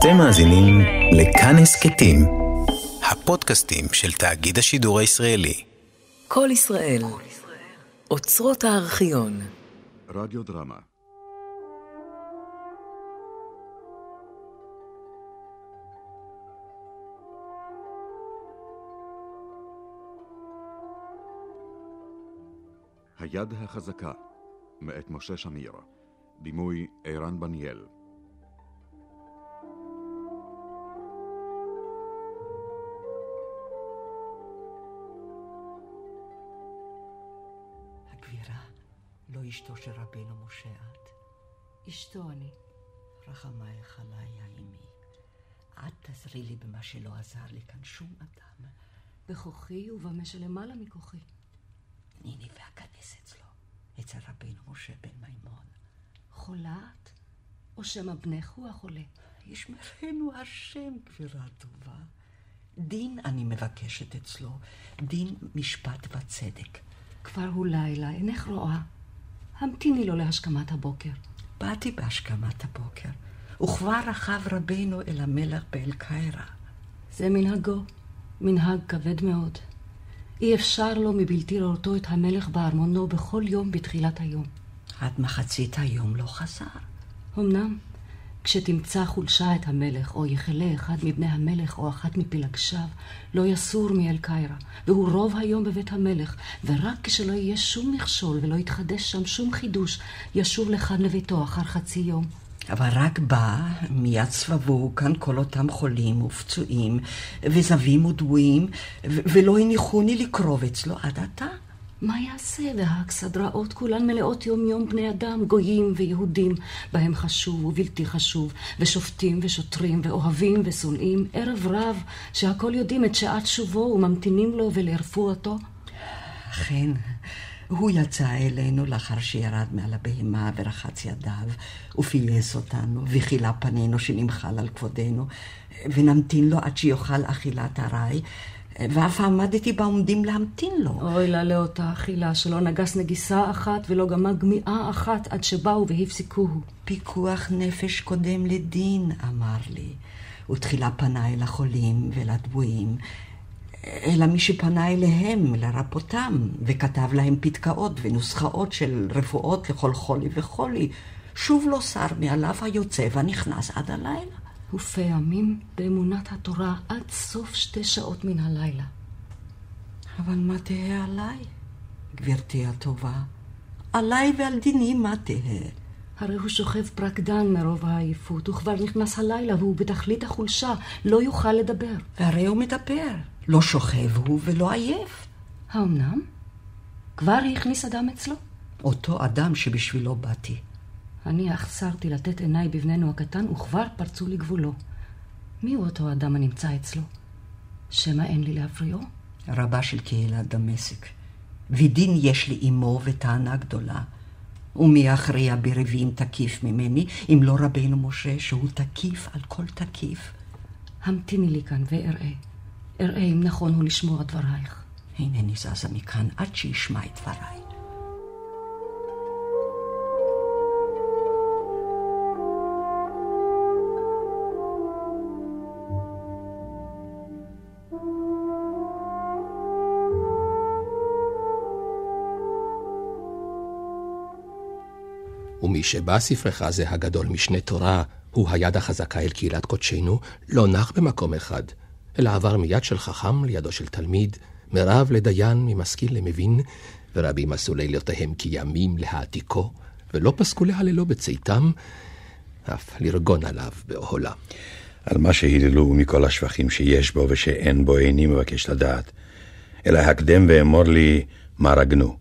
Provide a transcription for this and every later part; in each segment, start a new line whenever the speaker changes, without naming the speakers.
אתם מאזינים לכאן הסכתים, הפודקאסטים של תאגיד השידור הישראלי.
כל ישראל, אוצרות הארכיון.
רדיו דרמה היד החזקה, מאת משה שמיר, בימוי ערן בניאל.
לא אשתו של רבנו משה את.
אשתו אני.
רחמייך עליי, האמי. את תעזרי לי במה שלא עזר לי כאן שום אדם.
בכוחי ובמה שלמעלה מכוחי.
תניני ואכנס אצלו, אצל רבנו משה בן מימון.
חולה את? או שמא בנך הוא החולה?
ישמרנו השם, גבירה טובה. דין אני מבקשת אצלו, דין משפט וצדק.
כבר הוא לילה, אינך רואה. המתיני לו להשכמת הבוקר.
באתי בהשכמת הבוקר, וכבר רכב רבנו אל המלך באל קיירה.
זה מנהגו, מנהג כבד מאוד. אי אפשר לו מבלתי ראותו את המלך בארמונו בכל יום בתחילת היום.
עד מחצית היום לא חזר.
אמנם, כשתמצא חולשה את המלך, או יחלה אחד מבני המלך, או אחת מפלגשיו, לא יסור מאל קיירה, והוא רוב היום בבית המלך, ורק כשלא יהיה שום מכשול ולא יתחדש שם שום חידוש, ישוב לכאן לביתו אחר חצי יום.
אבל רק בא, מיד סבבו כאן כל אותם חולים ופצועים, וזבים ודבויים, ו- ולא הניחוני לקרוב אצלו עד עתה.
מה יעשה? והאכסדראות כולן מלאות יום-יום בני אדם, גויים ויהודים, בהם חשוב ובלתי חשוב, ושופטים ושוטרים, ואוהבים ושונאים, ערב רב, שהכל יודעים את שעת שובו וממתינים לו ולרפואתו.
אכן, הוא יצא אלינו לאחר שירד מעל הבהמה ורחץ ידיו, ופייס אותנו, וכילה פנינו שנמחל על כבודנו, ונמתין לו עד שיאכל אכילת ארעי, ואף עמדתי בעומדים להמתין לו.
אוי לה לאותה אכילה, שלא נגס נגיסה אחת ולא גמה גמיעה אחת עד שבאו והפסיקוהו.
פיקוח נפש קודם לדין, אמר לי, ותחילה פנה אל החולים ואל הדבויים, אלא מי שפנה אליהם לרפאותם, וכתב להם פתקאות ונוסחאות של רפואות לכל חולי וחולי. שוב לא סר מעליו היוצא והנכנס עד הלילה.
ופעמים באמונת התורה עד סוף שתי שעות מן הלילה.
אבל מה תהא עליי, גברתי הטובה? עליי ועל דיני מה תהא?
הרי הוא שוכב פרקדן מרוב העייפות, וכבר נכנס הלילה והוא בתכלית החולשה, לא יוכל לדבר.
והרי הוא מדבר, לא שוכב הוא ולא עייף.
האמנם? כבר הכניס אדם אצלו?
אותו אדם שבשבילו באתי.
אני החסרתי לתת עיניי בבננו הקטן, וכבר פרצו לי גבולו. מי הוא אותו אדם הנמצא אצלו? שמא אין לי להפריעו?
רבה של קהילת דמשק. ודין יש לי עמו וטענה גדולה. ומי יכריע בריבים תקיף ממני, אם לא רבנו משה, שהוא תקיף על כל תקיף?
המתיני לי כאן ואראה. אראה אם נכון הוא לשמוע דברייך.
הנני זזה מכאן עד שישמע את דבריי.
ומי שבא ספרך זה הגדול משנה תורה, הוא היד החזקה אל קהילת קודשנו, לא נח במקום אחד, אלא עבר מיד של חכם לידו של תלמיד, מרב לדיין, ממשכיל למבין, ורבים עשו לילותיהם כימים להעתיקו, ולא פסקו להללו בצאתם, אף לרגון עליו באוהלה.
על מה שהיללו מכל השבחים שיש בו ושאין בו איני מבקש לדעת, אלא הקדם ואמור לי מה רגנו.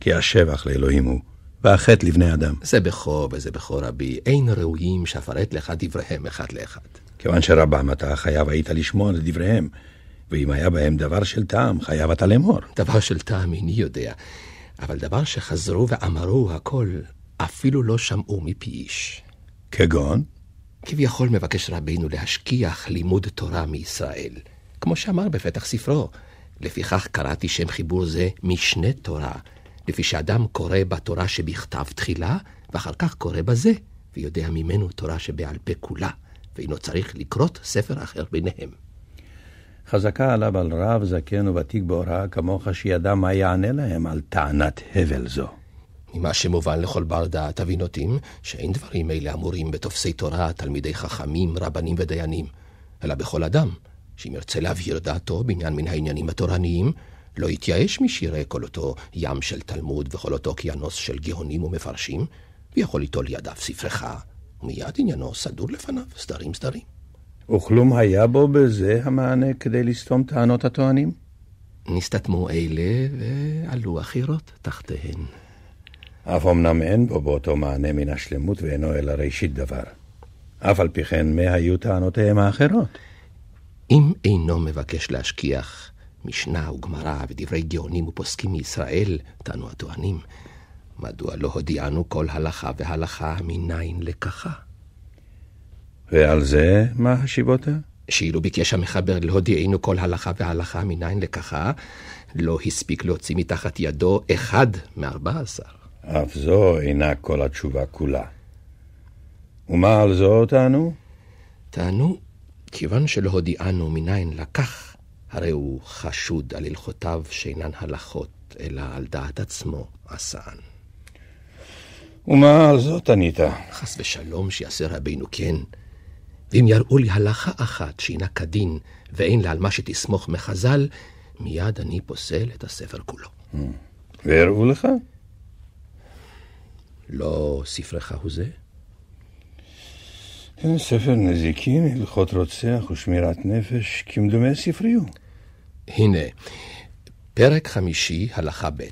כי השבח לאלוהים הוא, והחטא לבני אדם.
זה בכו וזה בכו רבי, אין ראויים שאפרט לך דבריהם אחד לאחד.
כיוון שרבם אתה חייב היית לשמוע לדבריהם, ואם היה בהם דבר של טעם, חייב אתה לאמור.
דבר של טעם איני יודע, אבל דבר שחזרו ואמרו הכל, אפילו לא שמעו מפי איש.
כגון?
כביכול מבקש רבינו להשכיח לימוד תורה מישראל, כמו שאמר בפתח ספרו. לפיכך קראתי שם חיבור זה משנה תורה, לפי שאדם קורא בתורה שבכתב תחילה, ואחר כך קורא בזה, ויודע ממנו תורה שבעל פה כולה, ואינו צריך לקרות ספר אחר ביניהם.
חזקה עליו על רב, זקן וותיק בהוראה כמוך, שידע מה יענה להם על טענת הבל זו.
ממה שמובן לכל בר דעת הבינותים, שאין דברים אלה אמורים בתופסי תורה, תלמידי חכמים, רבנים ודיינים, אלא בכל אדם, שאם ירצה להבהיר דעתו בעניין מן העניינים התורניים, לא יתייאש משירי כל אותו ים של תלמוד וכל אותו אוקיינוס של גאונים ומפרשים, ויכול ליטול לידיו ספרך, ומיד עניינו סדור לפניו, סדרים סדרים.
וכלום היה בו בזה המענה כדי לסתום טענות הטוענים?
נסתתמו אלה ועלו אחרות תחתיהן.
אף אמנם אין בו באותו מענה מן השלמות ואינו אלא ראשית דבר. אף על פי כן, מה היו טענותיהם האחרות?
אם אינו מבקש להשכיח משנה וגמרא ודברי גאונים ופוסקים מישראל, טענו הטוענים, מדוע לא הודיענו כל הלכה והלכה מניין לקחה?
ועל זה מה השיבותה?
שאילו ביקש המחבר להודיענו כל הלכה והלכה מניין לקחה, לא הספיק להוציא מתחת ידו אחד מארבע עשר.
אף זו אינה כל התשובה כולה. ומה על זו טענו?
טענו, כיוון שלא הודיענו מניין לקח, הרי הוא חשוד על הלכותיו שאינן הלכות, אלא על דעת עצמו עשן.
ומה על זאת ענית?
חס ושלום שיעשה רבינו כן. ואם יראו לי הלכה אחת שהינה כדין, ואין לה על מה שתסמוך מחז"ל, מיד אני פוסל את הספר כולו.
והראו לך?
לא ספרך הוא זה?
כן, ספר נזיקין, הלכות רוצח ושמירת נפש, כמדומה ספרי הוא.
הנה, פרק חמישי, הלכה ב'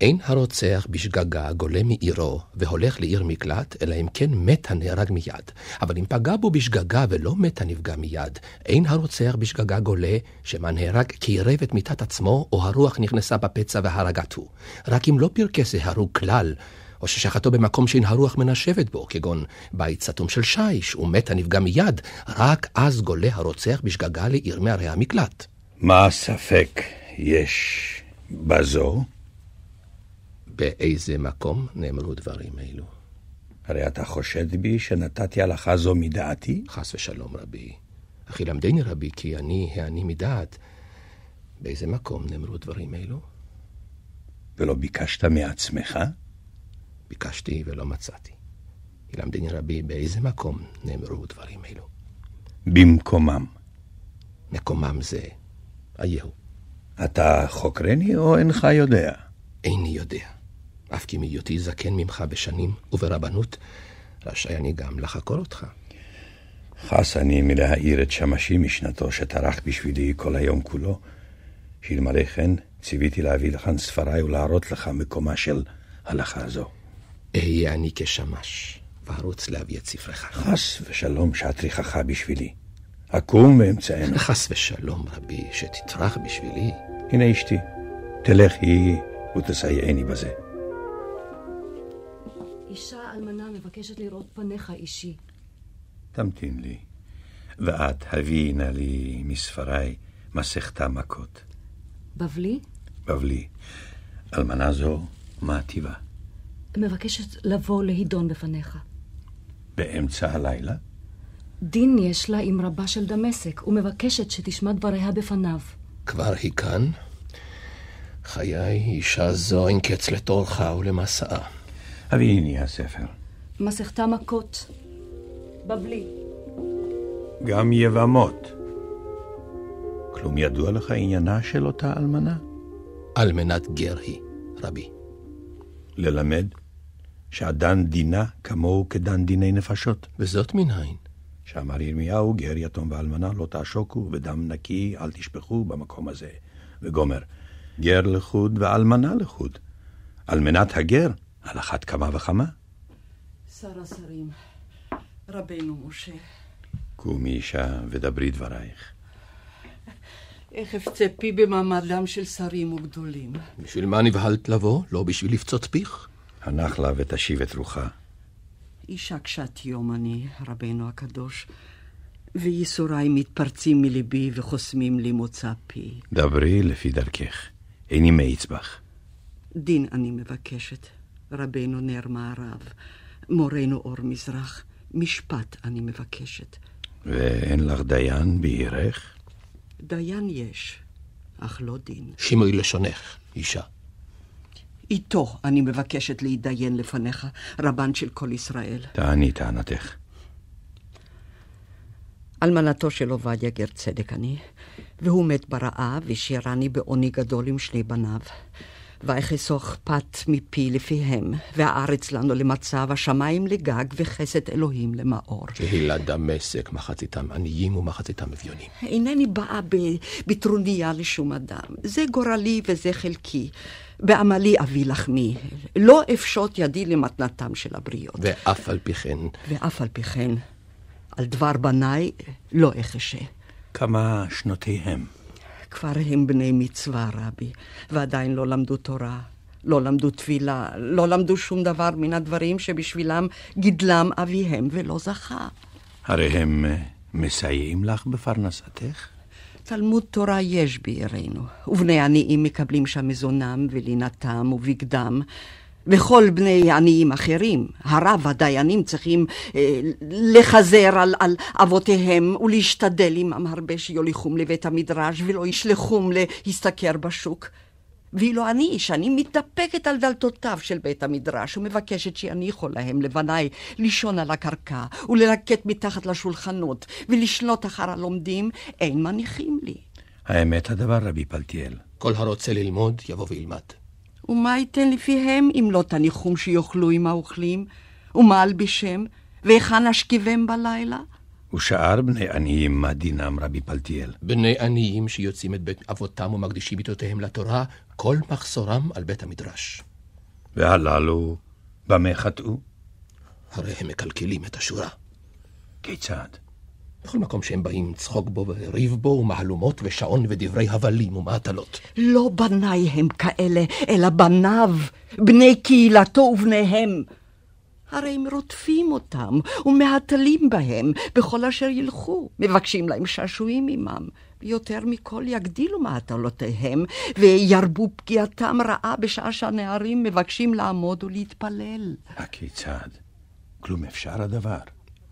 אין הרוצח בשגגה גולה מעירו והולך לעיר מקלט, אלא אם כן מת הנהרג מיד. אבל אם פגע בו בשגגה ולא מת הנפגע מיד, אין הרוצח בשגגה גולה, שמא נהרג כי עירב את מיתת עצמו, או הרוח נכנסה בפצע והרגתו. רק אם לא פרקס ההרוג כלל, או ששחטו במקום שאין הרוח מנשבת בו, כגון בית סתום של שיש, ומת הנפגע מיד, רק אז גולה הרוצח בשגגה לעיר מערי המקלט.
מה הספק יש בזו?
באיזה מקום נאמרו דברים אלו?
הרי אתה חושד בי שנתתי הלכה זו מדעתי?
חס ושלום רבי. אך ילמדני רבי כי אני העני מדעת. באיזה מקום נאמרו דברים אלו?
ולא ביקשת מעצמך?
ביקשתי ולא מצאתי. ילמדני רבי באיזה מקום נאמרו דברים אלו.
במקומם.
מקומם זה אייהו.
אתה חוקרני או אינך יודע?
איני יודע. אף כי מהיותי זקן ממך בשנים וברבנות, רשאי אני גם לחקור אותך.
חס אני מלהאיר את שמשי משנתו שטרח בשבילי כל היום כולו, שאלמלא כן ציוויתי להביא לכאן ספריי ולהראות לך מקומה של הלכה זו.
אהיה אני כשמש, וארוץ להביא את ספרך.
חס ושלום שאטריחך בשבילי. אקום ואמצענו.
חס ושלום, רבי, שתטרח בשבילי.
הנה אשתי, תלכי ותסייעני בזה.
אישה אלמנה מבקשת לראות פניך אישי.
תמתין לי, ואת הביאי נא לי מספריי מסכתה מכות.
בבלי
בבלי, אלמנה זו, מה טיבה?
מבקשת לבוא להידון בפניך.
באמצע הלילה?
דין יש לה עם רבה של דמשק, ומבקשת שתשמע דבריה בפניו.
כבר היא כאן? חיי, אישה זו אין קץ לתורך ולמסעה.
הביאיני הספר.
מסכתה מכות. בבלי.
גם יבמות. כלום ידוע לך עניינה של אותה אלמנה?
אלמנת גר היא, רבי.
ללמד שהדן דינה כמוהו כדן דיני נפשות.
וזאת מנין?
שאמר ירמיהו, גר יתום ואלמנה לא תעשוקו, ודם נקי אל תשפכו במקום הזה. וגומר, גר לחוד ואלמנה לחוד. אלמנת הגר, על אחת כמה וכמה.
שר השרים, רבנו משה,
קומי אישה ודברי דברייך.
איך אפצה פי במעמדם של שרים וגדולים?
בשביל מה נבהלת לבוא? לא בשביל לפצות פיך?
הנח לה ותשיב את רוחה.
אישה קשת יום אני, רבנו הקדוש, וייסוריי מתפרצים מליבי וחוסמים לי מוצא פי.
דברי לפי דרכך, איני מאיץ בך.
דין אני מבקשת, רבנו נר מערב, מורנו אור מזרח, משפט אני מבקשת.
ואין לך דיין בעירך?
דיין יש, אך לא דין.
שמעי לשונך, אישה.
איתו אני מבקשת להתדיין לפניך, רבן של כל ישראל.
תעני טענתך.
אלמנתו של עובדיה גר צדק אני, והוא מת ברעב, והשאירני בעוני גדול עם שני בניו. ויחסוך פת מפי לפיהם, והארץ לנו למצב, השמיים לגג, וחסד אלוהים למאור.
קהילת דמשק, מחציתם עניים ומחציתם אביונים.
אינני באה בטרוניה לשום אדם. זה גורלי וזה חלקי. בעמלי אביא לחמי. לא אפשוט ידי למתנתם של הבריות.
ואף על פי כן,
ואף על פי כן, על דבר בניי לא אחשה.
כמה שנותיהם?
כבר הם בני מצווה, רבי, ועדיין לא למדו תורה, לא למדו תפילה, לא למדו שום דבר מן הדברים שבשבילם גידלם אביהם ולא זכה.
הרי הם אה, מסייעים לך בפרנסתך?
תלמוד תורה יש בעירנו, ובני עניים מקבלים שם מזונם ולינתם ובגדם. וכל בני עניים אחרים, הרב והדיינים צריכים אה, לחזר על, על אבותיהם ולהשתדל עמם הרבה שיוליכום לבית המדרש ולא ישלחום להשתכר בשוק. ואילו אני, שאני מתדפקת על דלתותיו של בית המדרש ומבקשת שיניחו להם, לבניי, לישון על הקרקע וללקט מתחת לשולחנות ולשלוט אחר הלומדים, אין מניחים לי.
האמת הדבר, רבי פלטיאל.
כל הרוצה ללמוד, יבוא וילמד.
ומה ייתן לפיהם אם לא תניחום שיאכלו עם האוכלים? ומה אלבישם? והיכן אשכיבם בלילה?
ושאר בני עניים, מה דינם, רבי פלטיאל?
בני עניים שיוצאים את בית אבותם ומקדישים מיתותיהם לתורה, כל מחסורם על בית המדרש.
והללו, במה חטאו?
הרי הם מקלקלים את השורה.
כיצד?
בכל מקום שהם באים צחוק בו וריב בו, ומהלומות ושעון ודברי הבלים ומעטלות.
לא בניי הם כאלה, אלא בניו, בני קהילתו ובניהם. הרי הם רודפים אותם ומהתלים בהם בכל אשר ילכו, מבקשים להם שעשועים עמם. יותר מכל יגדילו מהטלותיהם וירבו פגיעתם רעה בשעה שהנערים מבקשים לעמוד ולהתפלל.
הכיצד? כלום אפשר הדבר.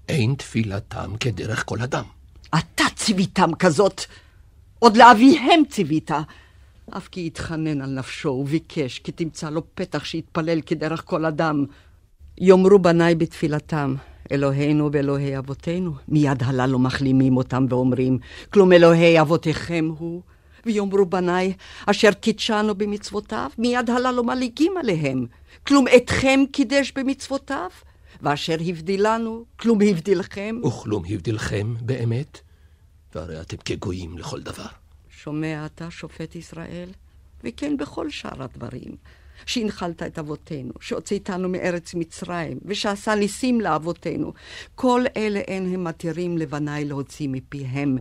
אין תפילתם כדרך כל אדם.
אתה ציוויתם כזאת, עוד לאביהם ציווית. אף כי התחנן על נפשו וביקש כי תמצא לו פתח שיתפלל כדרך כל אדם. יאמרו בניי בתפילתם, אלוהינו ואלוהי אבותינו. מיד הללו מחלימים אותם ואומרים, כלום אלוהי אבותיכם הוא. ויאמרו בניי, אשר קידשנו במצוותיו, מיד הללו מליגים עליהם. כלום אתכם קידש במצוותיו, ואשר הבדילנו, כלום הבדילכם.
וכלום הבדילכם באמת, והרי אתם כגויים לכל דבר.
שומע אתה, שופט ישראל? וכן בכל שאר הדברים. שהנחלת את אבותינו, שהוצאתנו מארץ מצרים, ושעשה ניסים לאבותינו. כל אלה אין הם מתירים לבניי להוציא מפיהם.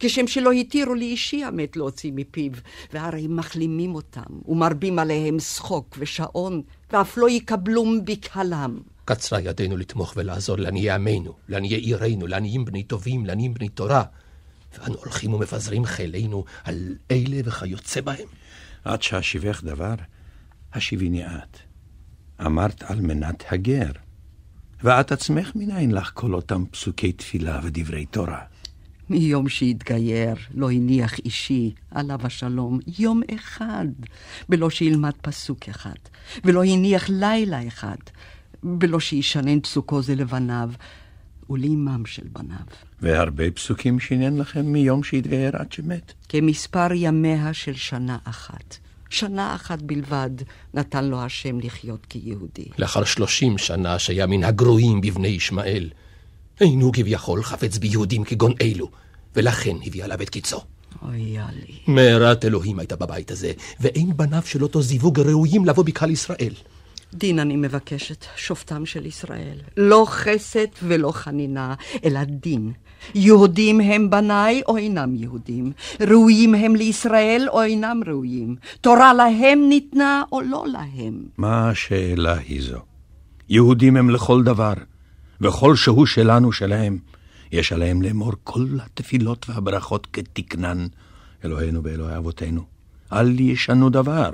כשם שלא התירו לאישי המת להוציא מפיו, והרי מחלימים אותם, ומרבים עליהם שחוק ושעון, ואף לא יקבלום בקהלם.
קצרה ידינו לתמוך ולעזור לעניי עמנו, לעניי עירנו, לעניים בני טובים, לעניים בני תורה. ואנו הולכים ומפזרים חילינו על אלה וכיוצא בהם.
עד שאשיבך דבר, השיביני את. אמרת על מנת הגר. ואת עצמך מניין לך כל אותם פסוקי תפילה ודברי תורה.
מיום שהתגייר לא הניח אישי, עליו השלום, יום אחד, בלא שילמד פסוק אחד, ולא הניח לילה אחד, בלא שישנן פסוקו זה לבניו, ולאימם של בניו.
והרבה פסוקים שינן לכם מיום שהתגייר עד שמת.
כמספר ימיה של שנה אחת. שנה אחת בלבד נתן לו השם לחיות כיהודי.
לאחר שלושים שנה שהיה מן הגרועים בבני ישמעאל, אין הוא כביכול חפץ ביהודים כגון אלו, ולכן הביא עליו את קיצו.
אויה לי.
מהרת אלוהים הייתה בבית הזה, ואין בניו של אותו זיווג ראויים לבוא בקהל ישראל.
דין אני מבקשת, שופטם של ישראל. לא חסד ולא חנינה, אלא דין. יהודים הם בניי או אינם יהודים? ראויים הם לישראל או אינם ראויים? תורה להם ניתנה או לא להם?
מה השאלה היא זו? יהודים הם לכל דבר, וכל שהוא שלנו שלהם. יש עליהם לאמור כל התפילות והברכות כתקנן, אלוהינו ואלוהי אבותינו. אל ישנו דבר,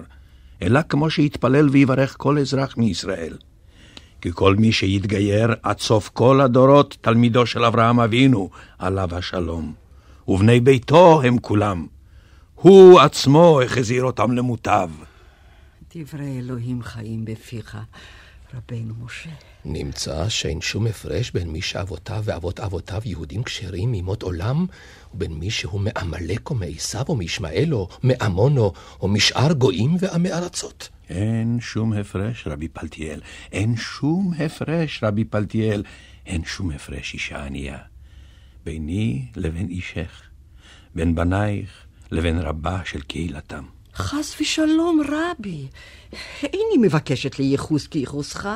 אלא כמו שיתפלל ויברך כל אזרח מישראל. כי כל מי שיתגייר עד סוף כל הדורות תלמידו של אברהם אבינו, עליו השלום. ובני ביתו הם כולם. הוא עצמו החזיר אותם למוטב.
דברי אלוהים חיים בפיך, רבנו משה.
נמצא שאין שום הפרש בין מי שאבותיו ואבות אבותיו יהודים כשרים ממות עולם, ובין מי שהוא מעמלק או מעשיו או מישמעאל או מעמון או, או משאר גויים ועמי ארצות.
אין שום הפרש, רבי פלטיאל. אין שום הפרש, רבי פלטיאל. אין שום הפרש, אישה ענייה. ביני לבין אישך, בין בנייך לבין רבה של קהילתם.
חס ושלום, רבי. איני מבקשת לייחוס כייחוסך,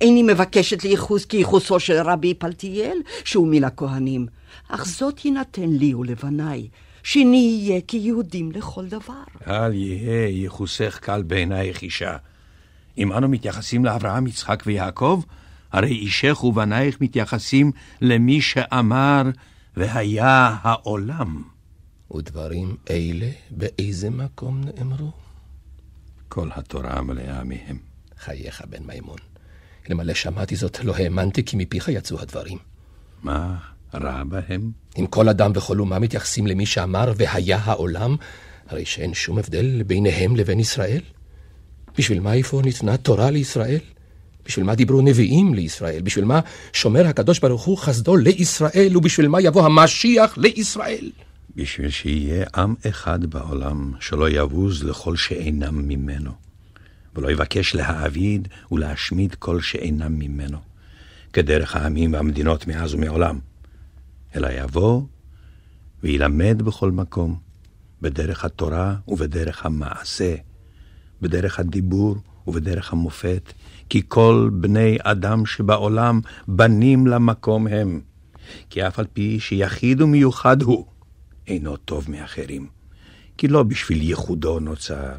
איני מבקשת לייחוס כייחוסו של רבי פלטיאל, שהוא מן הכהנים, אך זאת יינתן לי ולבניי, שנהיה כיהודים לכל דבר.
אל יהא ייחוסך קל בעינייך אישה. אם אנו מתייחסים לאברהם, יצחק ויעקב, הרי אישך ובנייך מתייחסים למי שאמר, והיה העולם.
ודברים אלה באיזה מקום נאמרו?
כל התורה מלאה מהם.
חייך, בן מימון. אלמלא שמעתי זאת, לא האמנתי כי מפיך יצאו הדברים.
מה רע בהם?
אם כל אדם וכל אומה מתייחסים למי שאמר והיה העולם, הרי שאין שום הבדל ביניהם לבין ישראל. בשביל מה איפה ניתנה תורה לישראל? בשביל מה דיברו נביאים לישראל? בשביל מה שומר הקדוש ברוך הוא חסדו לישראל? ובשביל מה יבוא המשיח לישראל?
בשביל שיהיה עם אחד בעולם שלא יבוז לכל שאינם ממנו, ולא יבקש להעביד ולהשמיד כל שאינם ממנו, כדרך העמים והמדינות מאז ומעולם, אלא יבוא וילמד בכל מקום, בדרך התורה ובדרך המעשה, בדרך הדיבור ובדרך המופת, כי כל בני אדם שבעולם בנים למקום הם, כי אף על פי שיחיד ומיוחד הוא, אינו טוב מאחרים, כי לא בשביל ייחודו נוצר,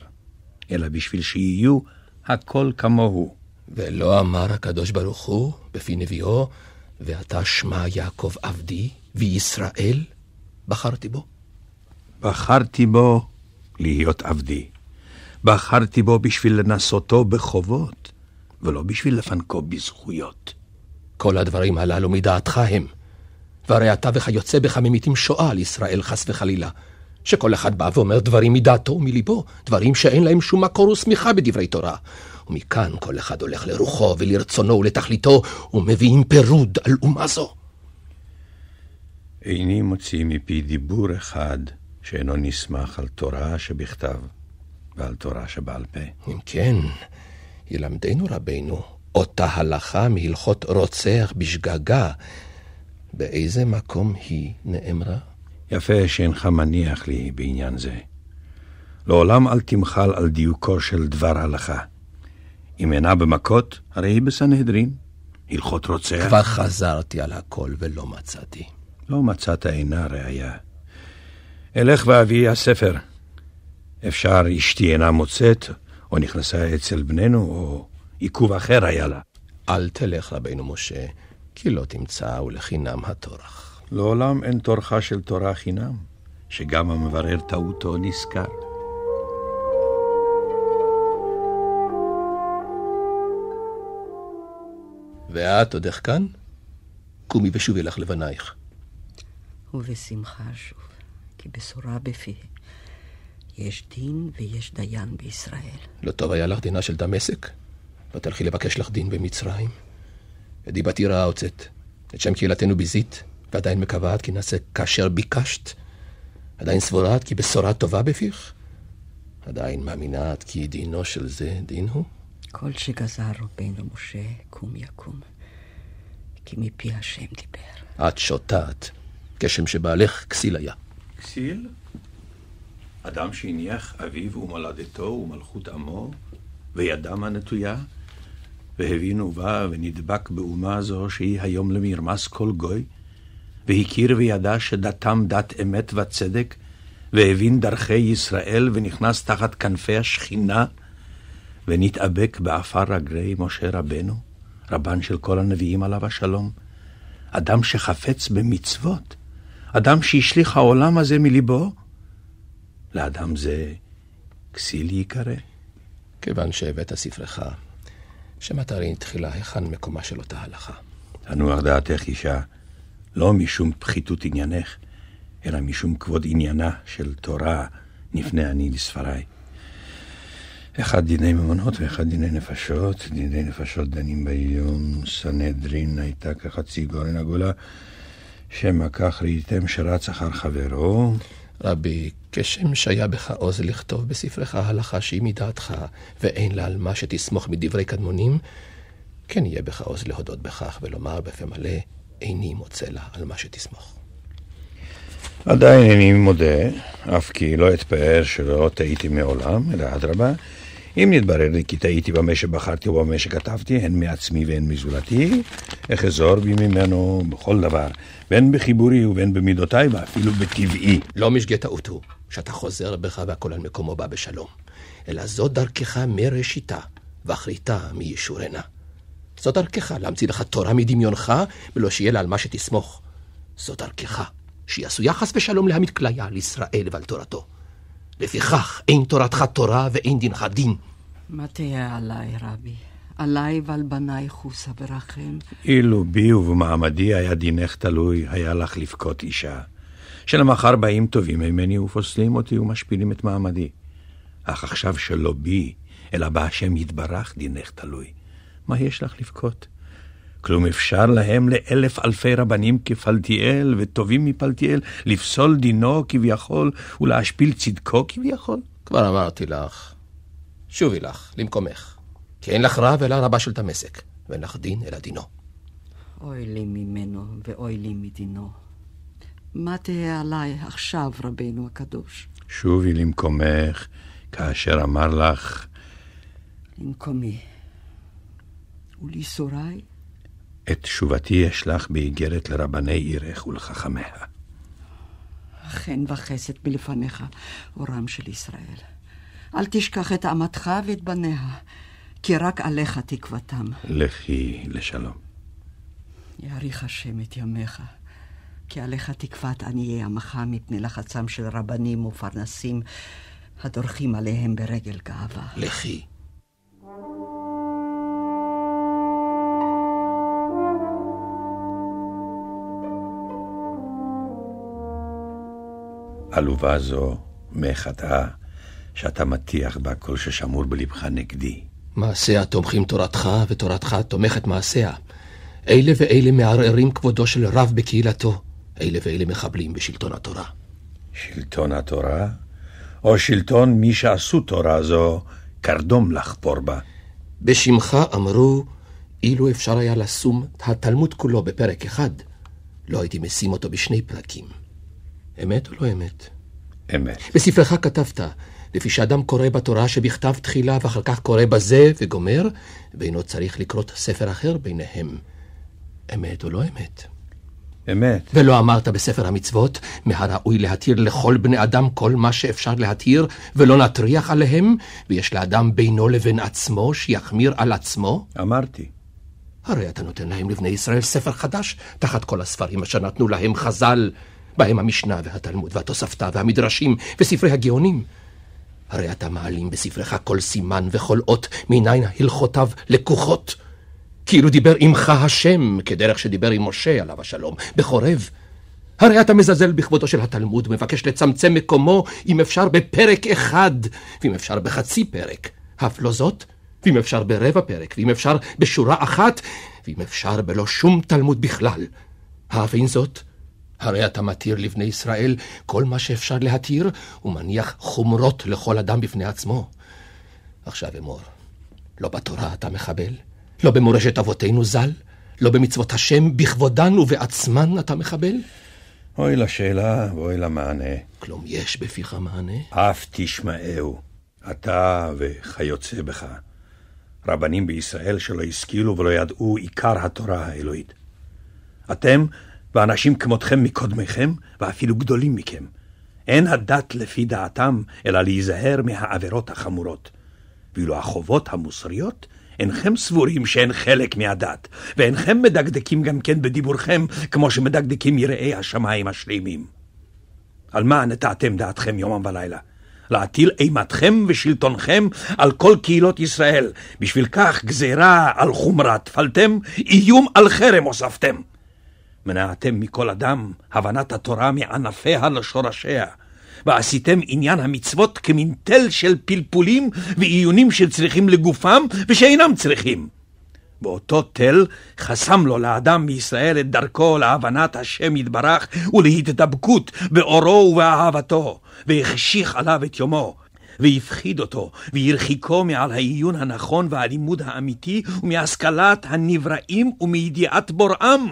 אלא בשביל שיהיו הכל כמוהו.
ולא אמר הקדוש ברוך הוא בפי נביאו, ואתה שמע יעקב עבדי, וישראל בחרתי בו.
בחרתי בו להיות עבדי. בחרתי בו בשביל לנסותו בחובות, ולא בשביל לפנקו בזכויות.
כל הדברים הללו מדעתך הם. והרי אתה וכיוצא בך ממיתים שואה על ישראל, חס וחלילה. שכל אחד בא ואומר דברים מדעתו ומליבו, דברים שאין להם שום מקור ושמיכה בדברי תורה. ומכאן כל אחד הולך לרוחו ולרצונו ולתכליתו, ומביאים פירוד על אומה זו.
איני מוציא מפי דיבור אחד שאינו נסמך על תורה שבכתב ועל תורה שבעל פה.
אם כן, ילמדנו רבנו אותה הלכה מהלכות רוצח בשגגה, באיזה מקום היא נאמרה?
יפה שאינך מניח לי בעניין זה. לעולם אל תמחל על דיוקו של דבר הלכה. אם אינה במכות, הרי היא בסנהדרין. הלכות רוצח.
כבר חזרתי על הכל ולא מצאתי.
לא מצאת אינה ראיה. אלך ואביא הספר. אפשר אשתי אינה מוצאת, או נכנסה אצל בנינו, או עיכוב אחר היה לה.
אל תלך, רבנו משה, כי לא תמצא ולחינם הטורח.
לעולם אין טורחה של תורה חינם, שגם המברר טעותו נזכר.
ואת עודך כאן? קומי ושובי לך לבנייך.
ובשמחה שוב, כי בשורה בפי. יש דין ויש דיין בישראל.
לא טוב היה לך דינה של דמשק? לא תלכי לבקש לך דין במצרים? את דיבתי רעה הוצאת, את שם קהילתנו ביזית, ועדיין מקווה את כי נעשה כאשר ביקשת? עדיין סבורה את כי בשורה טובה בפיך? עדיין מאמינה את כי דינו של זה דין הוא?
כל שגזר רבנו משה, קום יקום. כי מפי השם דיבר.
את שוטעת, כשם שבעלך כסיל היה.
כסיל? אדם שהניח אביו ומולדתו ומלכות עמו, וידם הנטויה, והבין ובא ונדבק באומה זו שהיא היום למרמס כל גוי, והכיר וידע שדתם דת אמת וצדק, והבין דרכי ישראל ונכנס תחת כנפי השכינה, ונתאבק בעפר רגלי משה רבנו, רבן של כל הנביאים עליו השלום, אדם שחפץ במצוות, אדם שהשליך העולם הזה מליבו, לאדם זה כסיל ייקרא.
כיוון שהבאת ספרך, שמטרי תחילה היכן מקומה של אותה הלכה.
תנוח דעתך, אישה, לא משום פחיתות עניינך, אלא משום כבוד עניינה של תורה נפנה אני לספריי. אחד דיני ממונות ואחד דיני נפשות. דיני נפשות דנים בעליון, סנהדרין הייתה כחצי גורן עגולה, שמא כך ראיתם שרץ אחר חברו.
רבי, כשם שהיה בך עוז לכתוב בספרך הלכה שהיא מדעתך, ואין לה על מה שתסמוך מדברי קדמונים, כן יהיה בך עוז להודות בכך ולומר בפה מלא, איני מוצא לה על מה שתסמוך.
עדיין איני מודה, אף כי לא אתפאר שלא טעיתי מעולם, אלא אדרבה, אם נתברר לי כי טעיתי במה שבחרתי ובמה שכתבתי, הן מעצמי והן מזולתי, אחזור בי ממנו בכל דבר, בין בחיבורי ובין במידותיי ואפילו בטבעי.
לא משגה טעות הוא, שאתה חוזר בך והכל על מקומו בא בשלום, אלא זו דרכך מראשיתה, ואחריתה מישורנה. זו דרכך להמציא לך תורה מדמיונך, ולא שיהיה לה על מה שתסמוך. זו דרכך, שהיא עשויה חס ושלום להעמיד כליה על ישראל ועל תורתו. לפיכך אין תורתך תורה ואין דינך דין.
מה תהיה עליי, רבי? עליי ועל בניי חוסה ורחם.
אילו בי ובמעמדי היה דינך תלוי, היה לך לבכות אישה. שלמחר באים טובים ממני ופוסלים אותי ומשפילים את מעמדי. אך עכשיו שלא בי, אלא בהשם יתברך דינך תלוי. מה יש לך לבכות? כלום אפשר להם לאלף אלפי רבנים כפלטיאל וטובים מפלטיאל לפסול דינו כביכול ולהשפיל צדקו כביכול?
כבר אמרתי לך, שובי לך, למקומך. כי אין לך רב אלא רבה של דמשק, ואין לך דין אלא דינו.
אוי לי ממנו ואוי לי מדינו. מה תהיה עליי עכשיו, רבנו הקדוש?
שובי למקומך, כאשר אמר לך,
למקומי. ולייסוריי?
את תשובתי אשלח באיגרת לרבני עירך ולחכמיה.
חן וחסד מלפניך, אורם של ישראל. אל תשכח את אמתך ואת בניה, כי רק עליך תקוותם.
לכי לשלום.
יאריך השם את ימיך, כי עליך תקוות עניי עמך מפני לחצם של רבנים ופרנסים הדורכים עליהם ברגל גאווה.
לכי.
עלובה זו מחטאה שאתה מטיח בה כל ששמור בלבך נגדי.
מעשיה תומכים תורתך, ותורתך תומכת מעשיה. אלה ואלה מערערים כבודו של רב בקהילתו, אלה ואלה מחבלים בשלטון התורה.
שלטון התורה, או שלטון מי שעשו תורה זו, קרדום לחפור בה.
בשמך אמרו, אילו אפשר היה לשום התלמוד כולו בפרק אחד, לא הייתי משים אותו בשני פרקים. אמת או לא אמת?
אמת.
בספרך כתבת, לפי שאדם קורא בתורה שבכתב תחילה ואחר כך קורא בזה וגומר, ואינו צריך לקרות ספר אחר ביניהם. אמת או לא אמת?
אמת.
ולא אמרת בספר המצוות, מהראוי להתיר לכל בני אדם כל מה שאפשר להתיר, ולא נטריח עליהם, ויש לאדם בינו לבין עצמו שיחמיר על עצמו?
אמרתי.
הרי אתה נותן להם לבני ישראל ספר חדש, תחת כל הספרים אשר נתנו להם חז"ל, בהם המשנה והתלמוד והתוספתא והמדרשים וספרי הגאונים. הרי אתה מעלים בספרך כל סימן וכל אות, מניין הלכותיו לקוחות. כאילו דיבר עמך השם, כדרך שדיבר עם משה עליו השלום, בחורב. הרי אתה מזלזל בכבודו של התלמוד ומבקש לצמצם מקומו, אם אפשר בפרק אחד, ואם אפשר בחצי פרק. אף לא זאת, ואם אפשר ברבע פרק, ואם אפשר בשורה אחת, ואם אפשר בלא שום תלמוד בכלל. האבין זאת, הרי אתה מתיר לבני ישראל כל מה שאפשר להתיר, ומניח חומרות לכל אדם בפני עצמו. עכשיו אמור, לא בתורה אתה מחבל, לא במורשת אבותינו ז"ל, לא במצוות השם בכבודן ובעצמן אתה מחבל?
אוי לשאלה ואוי למענה.
כלום יש בפיך מענה?
אף תשמעהו, אתה וכיוצא בך. רבנים בישראל שלא השכילו ולא ידעו עיקר התורה האלוהית. אתם ואנשים כמותכם מקודמיכם, ואפילו גדולים מכם. אין הדת לפי דעתם, אלא להיזהר מהעבירות החמורות. ואילו החובות המוסריות, אינכם סבורים שהן חלק מהדת, ואינכם מדקדקים גם כן בדיבורכם, כמו שמדקדקים יראי השמיים השלימים. על מה נטעתם דעתכם יומם ולילה? להטיל אימתכם ושלטונכם על כל קהילות ישראל. בשביל כך גזירה על חומרה תפלתם, איום על חרם הוספתם. מנעתם מכל אדם הבנת התורה מענפיה לשורשיה, ועשיתם עניין המצוות כמין תל של פלפולים ועיונים שצריכים לגופם ושאינם צריכים. באותו תל חסם לו לאדם מישראל את דרכו להבנת השם יתברך ולהתדבקות באורו ובאהבתו, והחשיך עליו את יומו. והפחיד אותו, והרחיקו מעל העיון הנכון והלימוד האמיתי, ומהשכלת הנבראים ומידיעת בוראם.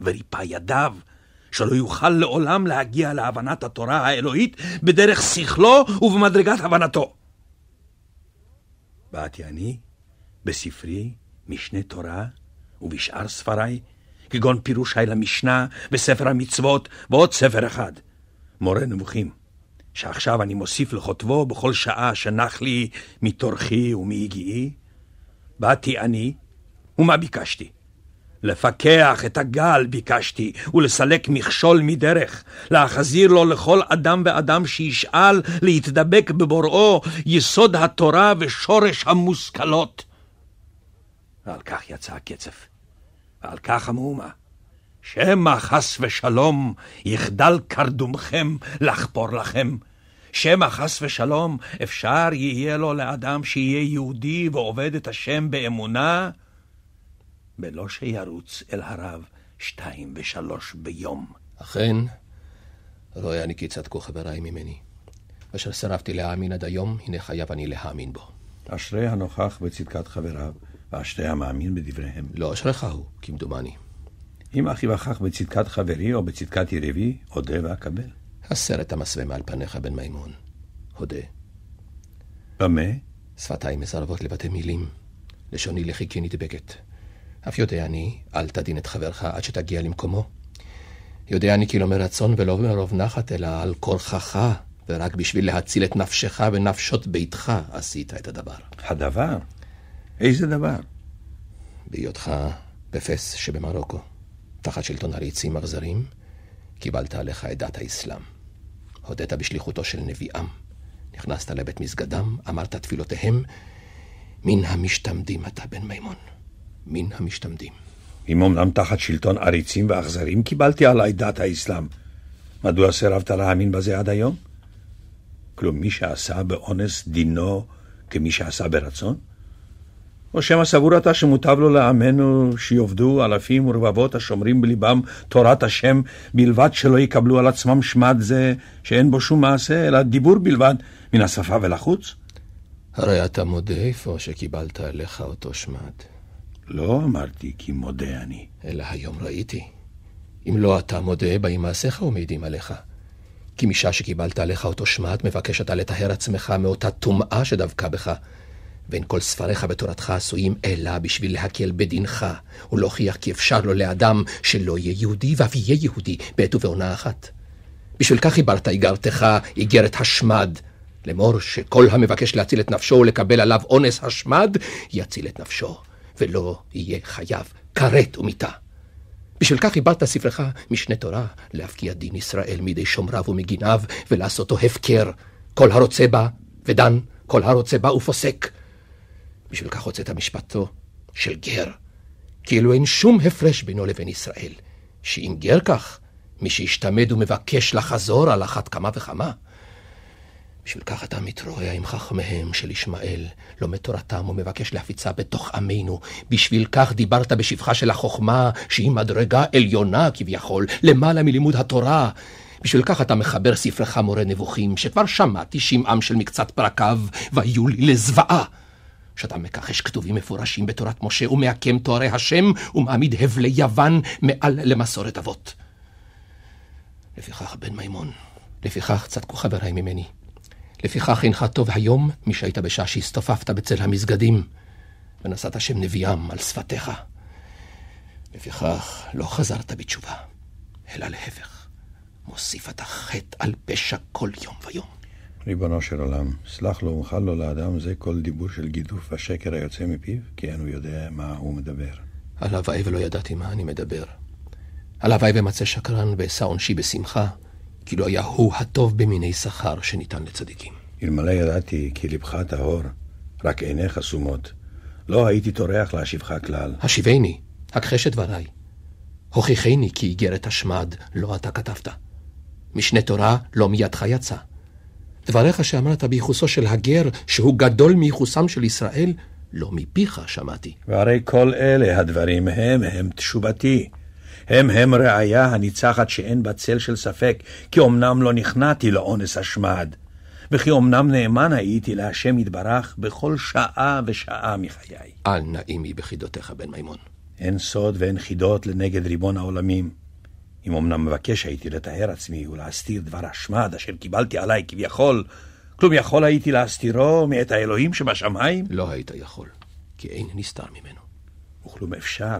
וריפא ידיו, שלא יוכל לעולם להגיע להבנת התורה האלוהית בדרך שכלו ובמדרגת הבנתו. באתי אני, בספרי, משנה תורה, ובשאר ספריי, כגון פירושי למשנה וספר המצוות ועוד ספר אחד, מורה נבוכים, שעכשיו אני מוסיף לכותבו בכל שעה שנח לי מטורחי ומיגיעי. באתי אני, ומה ביקשתי? לפקח את הגל ביקשתי, ולסלק מכשול מדרך, להחזיר לו לכל אדם ואדם שישאל להתדבק בבוראו, יסוד התורה ושורש המושכלות. ועל כך יצא הקצף, ועל כך המהומה. שמא חס ושלום יחדל קרדומכם לחפור לכם. שמא חס ושלום אפשר יהיה לו לאדם שיהיה יהודי ועובד את השם באמונה, בלא שירוץ אל הרב שתיים ושלוש ביום.
אכן, רואה אני כי צדקו חבריי ממני. אשר סירבתי להאמין עד היום, הנה חייב אני להאמין בו.
אשרי הנוכח בצדקת חבריו, ואשרי המאמין בדבריהם.
לא אשריך הוא, כמדומני.
אם אחי וכך בצדקת חברי או בצדקת יריבי, אודה ואקבל.
הסר את המסווה מעל פניך, בן מימון. הודה.
במה?
שפתיי מסרבות לבטא מילים. לשוני לחיקי נדבקת. אף יודע אני, אל תדין את חברך עד שתגיע למקומו. יודע אני כי לא מרצון ולא מרוב נחת, אלא על כורחך, ורק בשביל להציל את נפשך ונפשות ביתך עשית את הדבר.
הדבר? איזה דבר?
בהיותך בפס שבמרוקו, תחת שלטון עריצים אכזרים, קיבלת עליך את דת האסלאם. הודית בשליחותו של נביאם. נכנסת לבית מסגדם, אמרת תפילותיהם, מן המשתמדים אתה, בן מימון. מן המשתמדים.
אם אמנם תחת שלטון עריצים ואכזרים קיבלתי עליי דת האסלאם, מדוע סירבת להאמין בזה עד היום? כלום מי שעשה באונס דינו כמי שעשה ברצון? או שמא סבור אתה שמוטב לו לעמנו שיעבדו אלפים ורבבות השומרים בליבם תורת השם, בלבד שלא יקבלו על עצמם שמד זה שאין בו שום מעשה, אלא דיבור בלבד מן השפה ולחוץ?
הרי אתה מודה איפה שקיבלת אליך אותו שמד.
לא אמרתי כי מודה אני.
אלא היום ראיתי. אם לא אתה מודה, באים מעשיך ומעידים עליך. כי משעה שקיבלת עליך אותו שמד, מבקש אתה לטהר עצמך מאותה טומאה שדבקה בך. ואין כל ספריך בתורתך עשויים אלא בשביל להקל בדינך, ולהוכיח כי אפשר לו לאדם שלא יהיה יהודי ואף יהיה יהודי בעת ובעונה אחת. בשביל כך חיברת איגרתך איגרת השמד, לאמור שכל המבקש להציל את נפשו ולקבל עליו אונס השמד, יציל את נפשו, ולא יהיה חייב כרת ומיתה. בשביל כך חיברת ספרך משנה תורה, להפקיע דין ישראל מידי שומריו ומגיניו, ולעשותו הפקר, כל הרוצה בה ודן, כל הרוצה בה ופוסק. בשביל כך הוצאת משפטו של גר, כאילו אין שום הפרש בינו לבין ישראל, שאם גר כך, מי שישתמד ומבקש לחזור על אחת כמה וכמה. בשביל כך אתה מתרועע עם חכמיהם של ישמעאל, לומד תורתם ומבקש להפיצה בתוך עמנו. בשביל כך דיברת בשבחה של החוכמה, שהיא מדרגה עליונה כביכול, למעלה מלימוד התורה. בשביל כך אתה מחבר ספרך מורה נבוכים, שכבר שמעתי שמעם של מקצת פרקיו, והיו לי לזוועה. שאתה מכחש כתובים מפורשים בתורת משה, ומעקם תוארי השם, ומעמיד הבלי יוון מעל למסורת אבות. לפיכך, בן מימון, לפיכך צדקו חבריי ממני. לפיכך אינך טוב היום משהיית בשעה שהסתופפת בצל המסגדים, ונשאת שם נביאם על שפתיך. לפיכך לא חזרת בתשובה, אלא להפך, מוסיף אתה חטא על פשע כל יום ויום.
ריבונו של עולם, סלח לו ומחל לו לאדם זה כל דיבור של גידוף ושקר היוצא מפיו, כי אין הוא יודע מה הוא מדבר.
הלוואי ולא ידעתי מה אני מדבר. הלוואי ומצא שקרן ואשא עונשי בשמחה, כאילו היה הוא הטוב במיני שכר שניתן לצדיקים.
אלמלא ידעתי כי לבך טהור, רק עיניך חסומות, לא הייתי טורח להשיבך כלל.
השיבני, הכחש את דבריי. הוכיחני כי איגרת השמד לא אתה כתבת. משנה תורה לא מידך יצא. דבריך שאמרת בייחוסו של הגר, שהוא גדול מייחוסם של ישראל, לא מפיך שמעתי.
והרי כל אלה הדברים הם הם תשובתי. הם הם ראיה הניצחת שאין בה צל של ספק, כי אמנם לא נכנעתי לאונס השמד, וכי אמנם נאמן הייתי להשם יתברך בכל שעה ושעה מחיי.
אל נעימי בחידותיך, בן מימון.
אין סוד ואין חידות לנגד ריבון העולמים. אם אמנם מבקש הייתי לטהר עצמי ולהסתיר דבר השמד אשר קיבלתי עליי כביכול, כלום יכול הייתי להסתירו מאת האלוהים שבשמיים?
לא היית יכול, כי אין נסתר ממנו.
וכלום אפשר,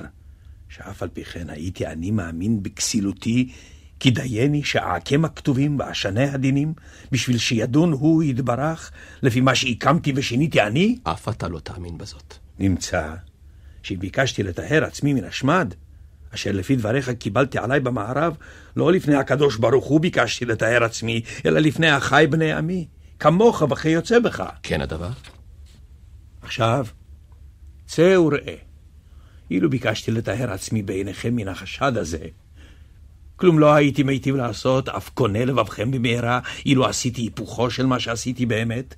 שאף על פי כן הייתי אני מאמין בכסילותי, כי דייני שאעקם הכתובים ואשנה הדינים, בשביל שידון הוא יתברך, לפי מה שהקמתי ושיניתי אני?
אף אתה לא תאמין בזאת.
נמצא שאם ביקשתי לטהר עצמי מן השמד, אשר לפי דבריך קיבלתי עליי במערב, לא לפני הקדוש ברוך הוא ביקשתי לטהר עצמי, אלא לפני אחי בני עמי, כמוך וכיוצא בך.
כן הדבר?
עכשיו, צא וראה. אילו ביקשתי לטהר עצמי בעיניכם מן החשד הזה, כלום לא הייתי מיטיב לעשות, אף קונה לבבכם במהרה, אילו עשיתי היפוכו של מה שעשיתי באמת.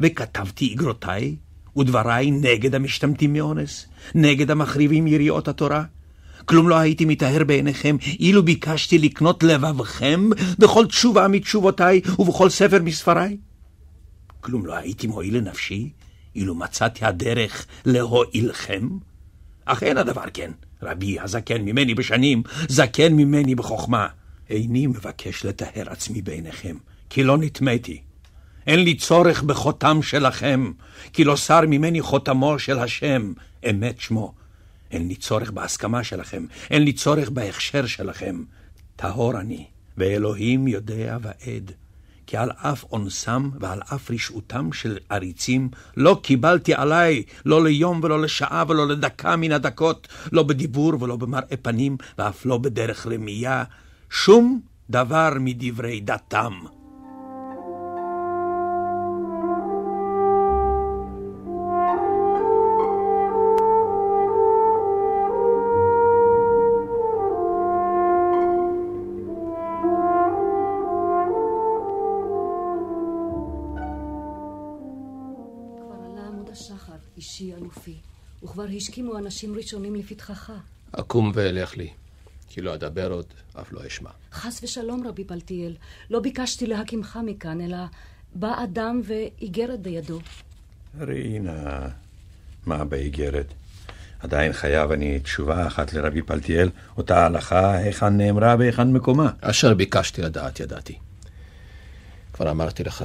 וכתבתי אגרותיי ודבריי נגד המשתמטים מאונס, נגד המחריבים יריעות התורה. כלום לא הייתי מטהר בעיניכם, אילו ביקשתי לקנות לבבכם בכל תשובה מתשובותיי ובכל ספר מספריי. כלום לא הייתי מועיל לנפשי, אילו מצאתי הדרך להועילכם. אך אין הדבר כן, רבי הזקן ממני בשנים, זקן ממני בחוכמה. איני מבקש לטהר עצמי בעיניכם, כי לא נטמאתי. אין לי צורך בחותם שלכם, כי לא סר ממני חותמו של השם, אמת שמו. אין לי צורך בהסכמה שלכם, אין לי צורך בהכשר שלכם. טהור אני, ואלוהים יודע ועד. כי על אף אונסם ועל אף רשעותם של עריצים, לא קיבלתי עליי, לא ליום ולא לשעה ולא לדקה מן הדקות, לא בדיבור ולא במראה פנים, ואף לא בדרך רמייה, שום דבר מדברי דתם.
אלופי, וכבר השכימו אנשים ראשונים לפתחך.
אקום ואלך לי, כי לא אדבר עוד, אף לא אשמע.
חס ושלום, רבי פלטיאל, לא ביקשתי להקימך מכאן, אלא בא אדם ואיגרת בידו.
ראי נא, מה באיגרת? עדיין חייב אני תשובה אחת לרבי פלטיאל, אותה הלכה, היכן נאמרה והיכן מקומה.
אשר ביקשתי לדעת ידעתי. כבר אמרתי לך,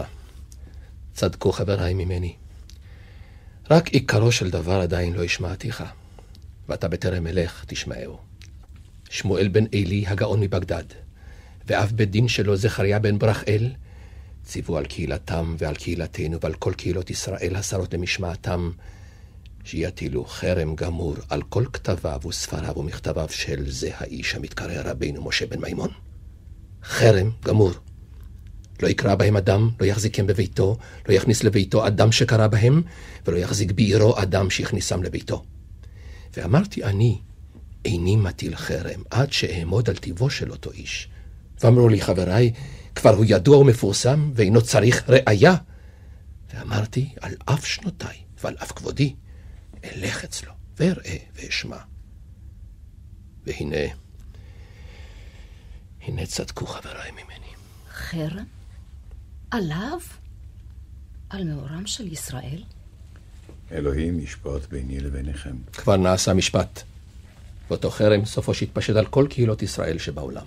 צדקו חבריי ממני. רק עיקרו של דבר עדיין לא השמעתיך, ואתה בטרם אלך תשמעהו. שמואל בן עלי הגאון מבגדד, ואב בית דין שלו זכריה בן ברכאל, ציוו על קהילתם ועל קהילתנו ועל כל קהילות ישראל הסרות למשמעתם, שיטילו חרם גמור על כל כתביו וספריו ומכתביו של זה האיש המתקרא רבינו משה בן מימון. חרם גמור. לא יקרא בהם אדם, לא יחזיקם בביתו, לא יכניס לביתו אדם שקרא בהם, ולא יחזיק בעירו אדם שיכניסם לביתו. ואמרתי אני, איני מטיל חרם, עד שאעמוד על טיבו של אותו איש. ואמרו לי חבריי, כבר הוא ידוע ומפורסם, ואינו צריך ראייה. ואמרתי, על אף שנותיי ועל אף כבודי, אלך אצלו, ואראה ואשמע. והנה, הנה צדקו חבריי ממני.
חרם? עליו? על מאורם של ישראל?
אלוהים ישפוט ביני לביניכם.
כבר נעשה משפט. ואותו חרם סופו שיתפשט על כל קהילות ישראל שבעולם.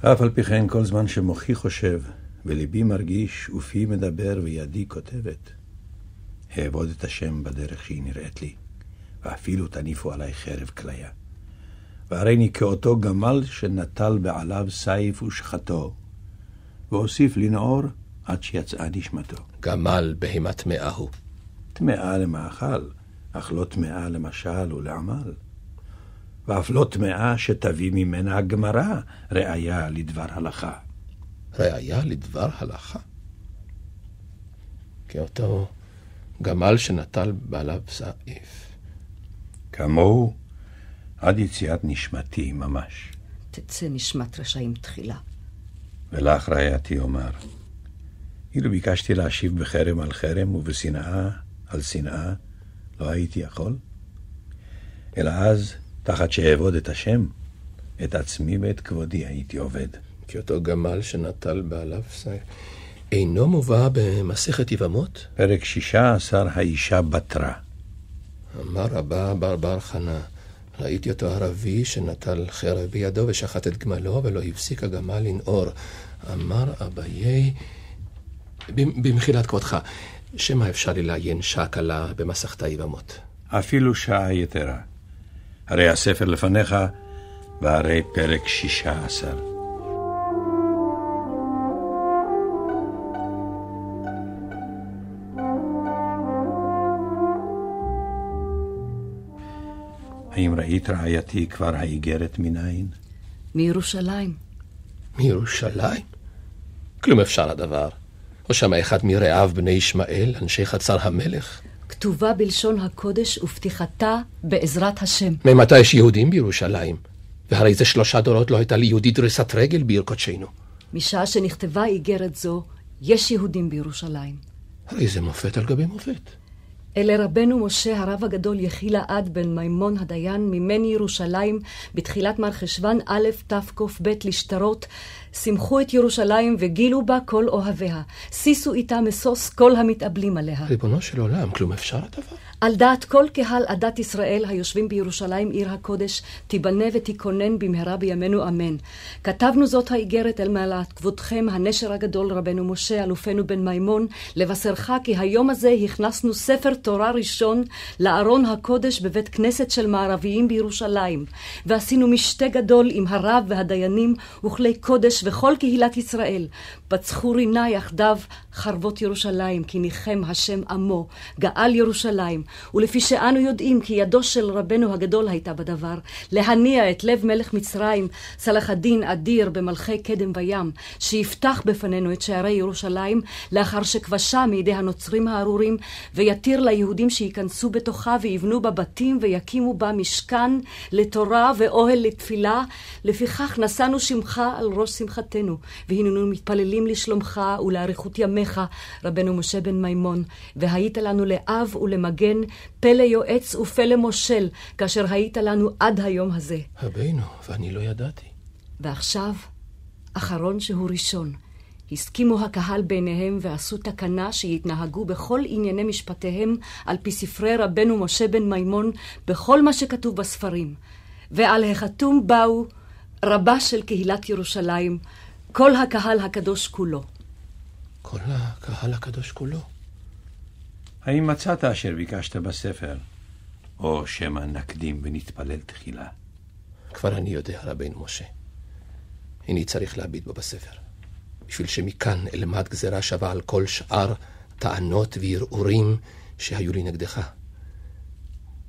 אף על פי כן, כל זמן שמוחי חושב, וליבי מרגיש, ופי מדבר, וידי כותבת, אעבוד את השם בדרך שהיא נראית לי, ואפילו תניפו עלי חרב כליה. והריני כאותו גמל שנטל בעליו סייף ושחטו, והוסיף לנעור עד שיצאה נשמתו.
גמל בהמה טמאה הוא.
טמאה למאכל, אך לא טמאה למשל ולעמל. ואף לא טמאה שתביא ממנה הגמרא ראיה לדבר הלכה.
ראיה לדבר הלכה? כאותו גמל שנטל בעליו סעיף.
כמוהו עד יציאת נשמתי ממש.
תצא נשמת רשעים תחילה.
ולך רעייתי אומר, אילו ביקשתי להשיב בחרם על חרם ובשנאה על שנאה, לא הייתי יכול? אלא אז, תחת שאעבוד את השם, את עצמי ואת כבודי הייתי עובד.
כי אותו גמל שנטל בעליו. אינו מובא במסכת יבמות?
פרק שישה עשר האישה בתרה.
אמר רבה בר בר חנה, ראיתי אותו ערבי שנטל חרב בידו ושחט את גמלו ולא הפסיק הגמל לנעור. אמר אביי, במחילת כבודך, שמא אפשר לי לעיין שעה קלה במסכת היבמות.
אפילו שעה יתרה. הרי הספר לפניך, והרי פרק שישה עשר. האם ראית רעייתי כבר האיגרת מניין?
מירושלים.
מירושלים? כלום אפשר הדבר. או שמה אחד מרעיו בני ישמעאל, אנשי חצר המלך?
כתובה בלשון הקודש ופתיחתה בעזרת השם.
ממתי יש יהודים בירושלים? והרי זה שלושה דורות לא הייתה ליהודי דריסת רגל בעיר קודשנו.
משעה שנכתבה איגרת זו, יש יהודים בירושלים.
הרי זה מופת על גבי מופת.
אלה רבנו משה הרב הגדול יחילה עד בן מימון הדיין ממני ירושלים בתחילת מר חשוון א' תקב לשטרות שמחו את ירושלים וגילו בה כל אוהביה שישו איתה משוש כל המתאבלים עליה.
ריבונו של עולם, כלום אפשר הדבר?
על דעת כל קהל עדת ישראל היושבים בירושלים עיר הקודש, תיבנה ותיכונן במהרה בימינו אמן. כתבנו זאת האיגרת אל מעלת כבודכם, הנשר הגדול רבנו משה, אלופנו בן מימון, לבשרך כי היום הזה הכנסנו ספר תורה ראשון לארון הקודש בבית כנסת של מערביים בירושלים, ועשינו משתה גדול עם הרב והדיינים וכלי קודש וכל קהילת ישראל. פצחו רינה יחדיו חרבות ירושלים, כי ניחם השם עמו, גאל ירושלים. ולפי שאנו יודעים כי ידו של רבנו הגדול הייתה בדבר, להניע את לב מלך מצרים, סלח הדין אדיר במלכי קדם וים, שיפתח בפנינו את שערי ירושלים, לאחר שכבשה מידי הנוצרים הארורים, ויתיר ליהודים שייכנסו בתוכה ויבנו בה בתים ויקימו בה משכן לתורה ואוהל לתפילה. לפיכך נשאנו שמך על ראש שמחתנו, והננו מתפללים לשלומך ולאריכות ימיך, רבנו משה בן מימון, והיית לנו לאב ולמגן פלא יועץ ופלא מושל, כאשר היית לנו עד היום הזה.
רבינו, ואני לא ידעתי.
ועכשיו, אחרון שהוא ראשון. הסכימו הקהל ביניהם ועשו תקנה שיתנהגו בכל ענייני משפטיהם על פי ספרי רבנו משה בן מימון בכל מה שכתוב בספרים. ועל החתום באו רבה של קהילת ירושלים, כל הקהל הקדוש כולו.
כל הקהל הקדוש כולו?
האם מצאת אשר ביקשת בספר, או שמא נקדים ונתפלל תחילה?
כבר אני יודע, רבינו משה. איני צריך להביט בו בספר, בשביל שמכאן אלמד גזירה שווה על כל שאר טענות וערעורים שהיו לי נגדך.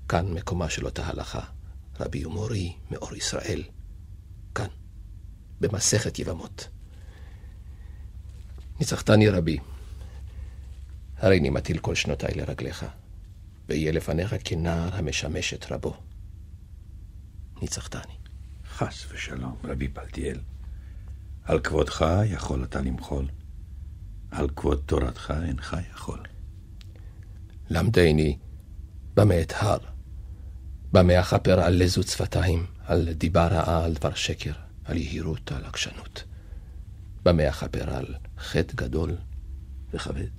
כאן מקומה של אותה הלכה, רבי ומורי מאור ישראל. במסכת יבמות. ניצחתני רבי, הרי אני מטיל כל שנותיי לרגליך, ואהיה לפניך כנער המשמש את רבו. ניצחתני.
חס ושלום, רבי פלטיאל. על כבודך יכול אתה למחול, על כבוד תורתך אינך יכול.
למדני במה אתהר, במה אכפר על לזות שפתיים, על דיבה רעה, על דבר שקר, על יהירות, על עקשנות. במה אכפר על חטא גדול וכבד.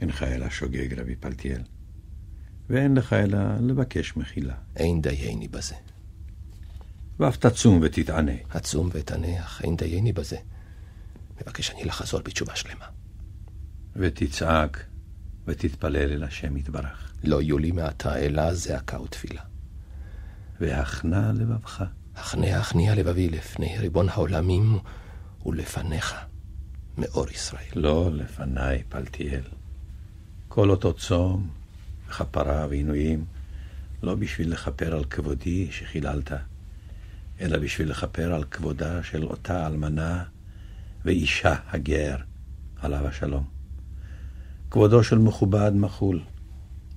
אינך אלא שוגג, רבי פלטיאל, ואין לך אלא לבקש מחילה.
אין דייני בזה.
ואף תצום ותתענה.
ואתענה, אך אין דייני בזה. מבקש אני לחזור בתשובה שלמה.
ותצעק ותתפלל אל השם יתברך.
לא יהיו לי מעתה אלא זעקה ותפילה.
והכנה לבבך.
הכנה הכניע לבבי לפני ריבון העולמים ולפניך, מאור ישראל.
לא לפניי, פלטיאל. כל אותו צום, וכפרה ועינויים, לא בשביל לכפר על כבודי שחיללת, אלא בשביל לכפר על כבודה של אותה אלמנה ואישה הגר, עליו השלום. כבודו של מכובד מחול,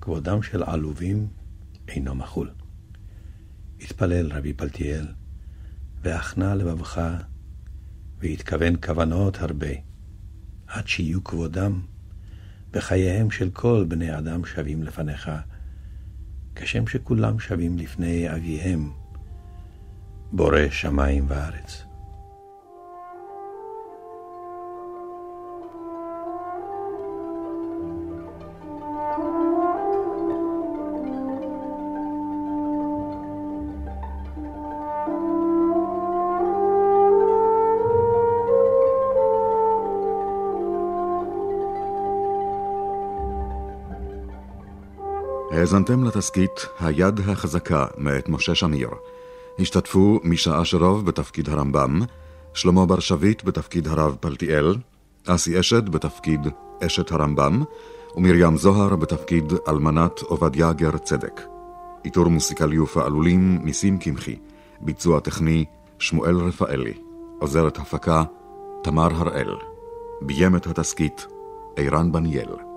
כבודם של עלובים אינו מחול. התפלל רבי פלטיאל, והכנה לבבך, והתכוון כוונות הרבה, עד שיהיו כבודם, וחייהם של כל בני אדם שווים לפניך, כשם שכולם שווים לפני אביהם, בורא שמיים וארץ.
האזנתם לתסכית "היד החזקה" מאת משה שמיר. השתתפו מישה אשרוב בתפקיד הרמב"ם, שלמה בר שביט בתפקיד הרב פלטיאל, אסי אשד בתפקיד אשת הרמב"ם, ומרים זוהר בתפקיד אלמנת עובדיה גר צדק. עיטור מוסיקלי ופעלולים ניסים קמחי, ביצוע טכני שמואל רפאלי, עוזרת הפקה תמר הראל, ביים את התסכית ערן בניאל.